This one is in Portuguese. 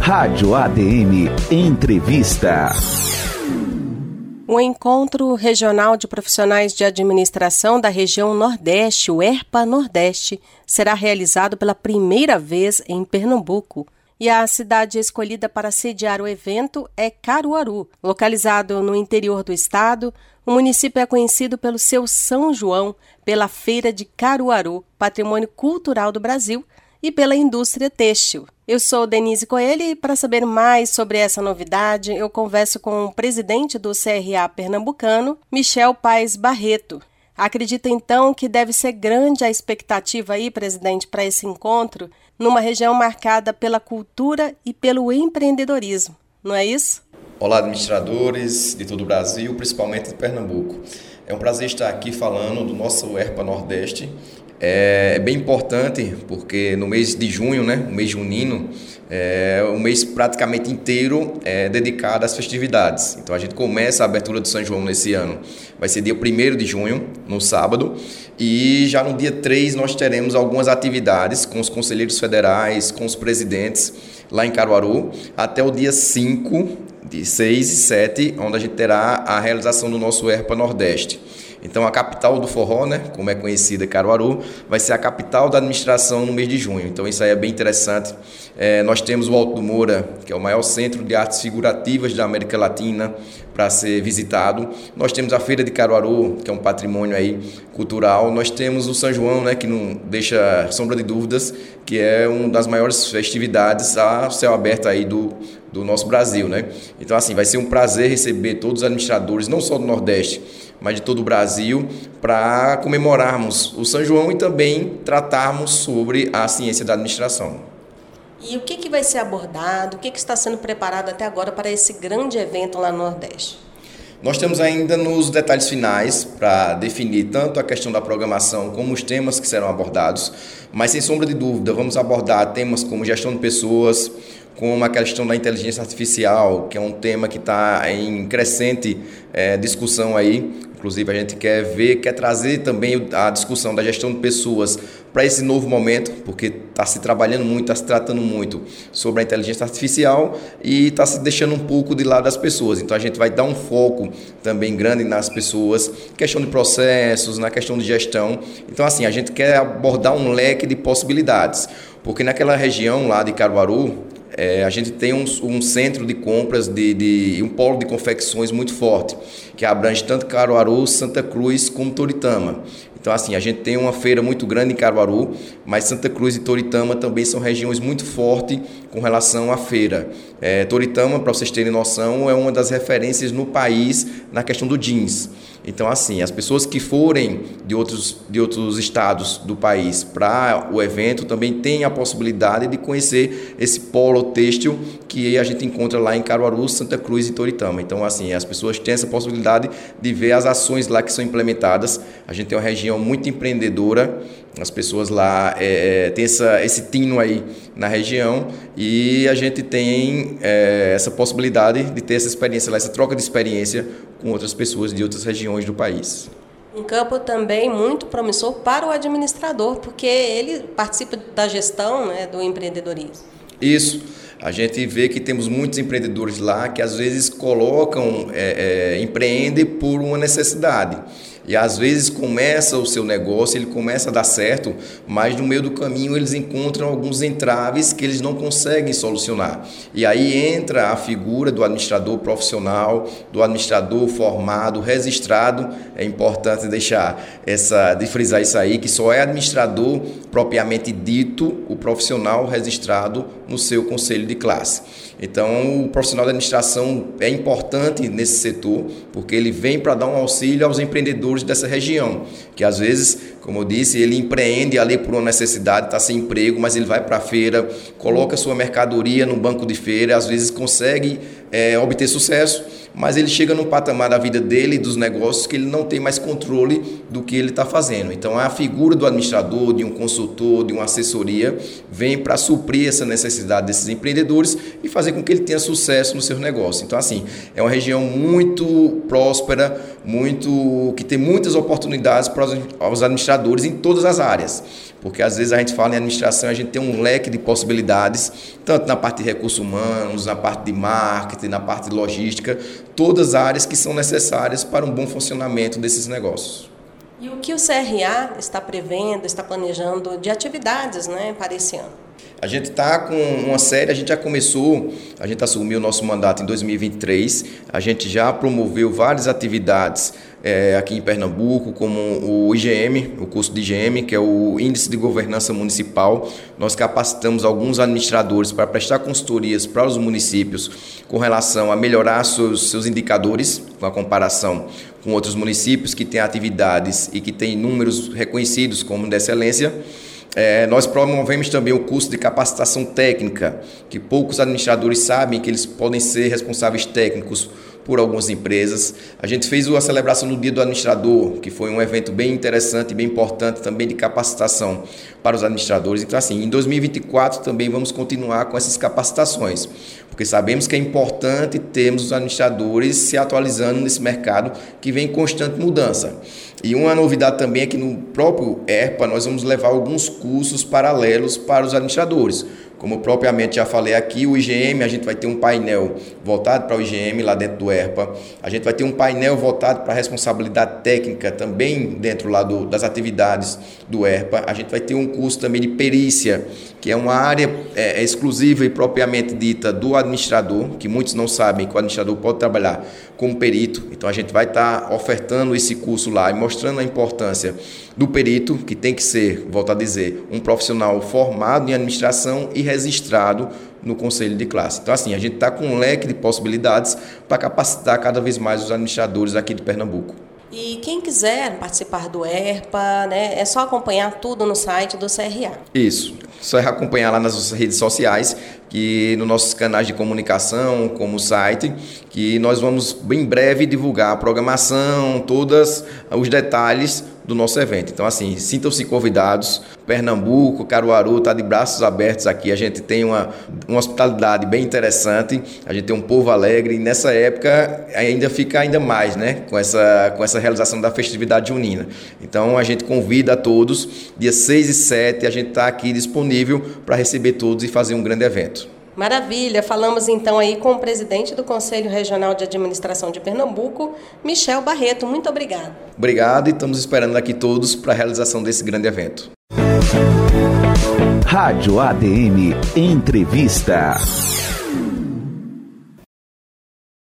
Rádio ADM Entrevista. O Encontro Regional de Profissionais de Administração da Região Nordeste, o ERPA Nordeste, será realizado pela primeira vez em Pernambuco. E a cidade escolhida para sediar o evento é Caruaru. Localizado no interior do estado, o município é conhecido pelo seu São João, pela Feira de Caruaru, patrimônio cultural do Brasil, e pela indústria têxtil. Eu sou Denise Coelho e para saber mais sobre essa novidade, eu converso com o presidente do CRA pernambucano, Michel Paes Barreto. Acredita então que deve ser grande a expectativa aí, presidente, para esse encontro, numa região marcada pela cultura e pelo empreendedorismo, não é isso? Olá, administradores de todo o Brasil, principalmente de Pernambuco. É um prazer estar aqui falando do nosso ERPA Nordeste, é bem importante porque no mês de junho, né, o mês junino, é um mês praticamente inteiro é dedicado às festividades. Então a gente começa a abertura do São João nesse ano. Vai ser dia 1 de junho, no sábado, e já no dia 3 nós teremos algumas atividades com os conselheiros federais, com os presidentes lá em Caruaru, até o dia 5, de 6 e 7, onde a gente terá a realização do nosso ERPA Nordeste. Então, a capital do forró, né, como é conhecida Caruaru, vai ser a capital da administração no mês de junho. Então, isso aí é bem interessante. É, nós temos o Alto do Moura, que é o maior centro de artes figurativas da América Latina, para ser visitado. Nós temos a Feira de Caruaru, que é um patrimônio aí cultural. Nós temos o São João, né, que não deixa sombra de dúvidas, que é uma das maiores festividades a céu aberto aí do, do nosso Brasil, né? Então, assim, vai ser um prazer receber todos os administradores, não só do Nordeste, mas de todo o Brasil, para comemorarmos o São João e também tratarmos sobre a ciência da administração. E o que, que vai ser abordado, o que, que está sendo preparado até agora para esse grande evento lá no Nordeste? Nós temos ainda nos detalhes finais para definir tanto a questão da programação como os temas que serão abordados, mas sem sombra de dúvida, vamos abordar temas como gestão de pessoas, como a questão da inteligência artificial, que é um tema que está em crescente é, discussão aí. Inclusive, a gente quer ver, quer trazer também a discussão da gestão de pessoas para esse novo momento, porque está se trabalhando muito, está se tratando muito sobre a inteligência artificial e está se deixando um pouco de lado as pessoas. Então, a gente vai dar um foco também grande nas pessoas, questão de processos, na questão de gestão. Então, assim, a gente quer abordar um leque de possibilidades, porque naquela região lá de Caruaru, é, a gente tem um, um, centro de compras de, de um polo de confecções muito forte, que abrange tanto Caruaru, Santa Cruz como Toritama. Então, assim, a gente tem uma feira muito grande em Caruaru, mas Santa Cruz e Toritama também são regiões muito fortes com relação à feira. É, Toritama, para vocês terem noção, é uma das referências no país na questão do jeans. Então, assim, as pessoas que forem de outros, de outros estados do país para o evento também têm a possibilidade de conhecer esse polo têxtil que a gente encontra lá em Caruaru, Santa Cruz e Toritama. Então, assim, as pessoas têm essa possibilidade de ver as ações lá que são implementadas. A gente tem uma região muito empreendedora, as pessoas lá é, é têm essa, esse tino aí na região e a gente tem é, essa possibilidade de ter essa experiência lá, essa troca de experiência com outras pessoas de outras regiões do país. Um campo também muito promissor para o administrador, porque ele participa da gestão né, do empreendedorismo. Isso. A gente vê que temos muitos empreendedores lá que às vezes colocam, é, é, empreendem por uma necessidade. E às vezes começa o seu negócio, ele começa a dar certo, mas no meio do caminho eles encontram alguns entraves que eles não conseguem solucionar. E aí entra a figura do administrador profissional, do administrador formado, registrado. É importante deixar essa, de frisar isso aí, que só é administrador propriamente dito o profissional registrado no seu conselho de classe. Então, o profissional da administração é importante nesse setor, porque ele vem para dar um auxílio aos empreendedores dessa região, que às vezes, como eu disse, ele empreende ali por uma necessidade, está sem emprego, mas ele vai para a feira, coloca sua mercadoria no banco de feira, às vezes consegue é, obter sucesso mas ele chega num patamar da vida dele dos negócios que ele não tem mais controle do que ele está fazendo. Então, a figura do administrador, de um consultor, de uma assessoria, vem para suprir essa necessidade desses empreendedores e fazer com que ele tenha sucesso no seu negócio. Então, assim, é uma região muito próspera, muito que tem muitas oportunidades para os administradores em todas as áreas. Porque às vezes a gente fala em administração, a gente tem um leque de possibilidades, tanto na parte de recursos humanos, na parte de marketing, na parte logística, todas as áreas que são necessárias para um bom funcionamento desses negócios. E o que o CRA está prevendo, está planejando de atividades né, para esse ano? A gente está com uma série, a gente já começou, a gente assumiu o nosso mandato em 2023, a gente já promoveu várias atividades é, aqui em Pernambuco, como o IGM, o curso de IGM, que é o Índice de Governança Municipal. Nós capacitamos alguns administradores para prestar consultorias para os municípios com relação a melhorar seus, seus indicadores, com a comparação com outros municípios que têm atividades e que têm números reconhecidos como de excelência. É, nós promovemos também o curso de capacitação técnica, que poucos administradores sabem que eles podem ser responsáveis técnicos por algumas empresas. A gente fez a celebração do Dia do Administrador, que foi um evento bem interessante e bem importante também de capacitação para os administradores. Então, assim, em 2024 também vamos continuar com essas capacitações, porque sabemos que é importante termos os administradores se atualizando nesse mercado que vem em constante mudança. E uma novidade também é que no próprio ERPA nós vamos levar alguns cursos paralelos para os administradores como propriamente já falei aqui, o IGM, a gente vai ter um painel voltado para o IGM lá dentro do ERPA. A gente vai ter um painel voltado para a responsabilidade técnica também dentro lá do, das atividades do ERPA. A gente vai ter um curso também de perícia, que é uma área é, é exclusiva e propriamente dita do administrador, que muitos não sabem que o administrador pode trabalhar como perito. Então a gente vai estar tá ofertando esse curso lá e mostrando a importância do perito, que tem que ser, volto a dizer, um profissional formado em administração e registrado no conselho de classe. Então, assim, a gente está com um leque de possibilidades para capacitar cada vez mais os administradores aqui de Pernambuco. E quem quiser participar do ERPA, né, é só acompanhar tudo no site do CRA. Isso, só é acompanhar lá nas redes sociais, que nos nossos canais de comunicação, como o site, que nós vamos em breve divulgar a programação, todos os detalhes do nosso evento. Então, assim, sintam-se convidados. Pernambuco, Caruaru está de braços abertos aqui. A gente tem uma, uma hospitalidade bem interessante, a gente tem um povo alegre e nessa época ainda fica ainda mais, né? Com essa, com essa realização da festividade junina. Então, a gente convida a todos, dia 6 e 7, a gente está aqui disponível para receber todos e fazer um grande evento. Maravilha! Falamos então aí com o presidente do Conselho Regional de Administração de Pernambuco, Michel Barreto. Muito obrigado. Obrigado e estamos esperando aqui todos para a realização desse grande evento. Rádio ADM Entrevista.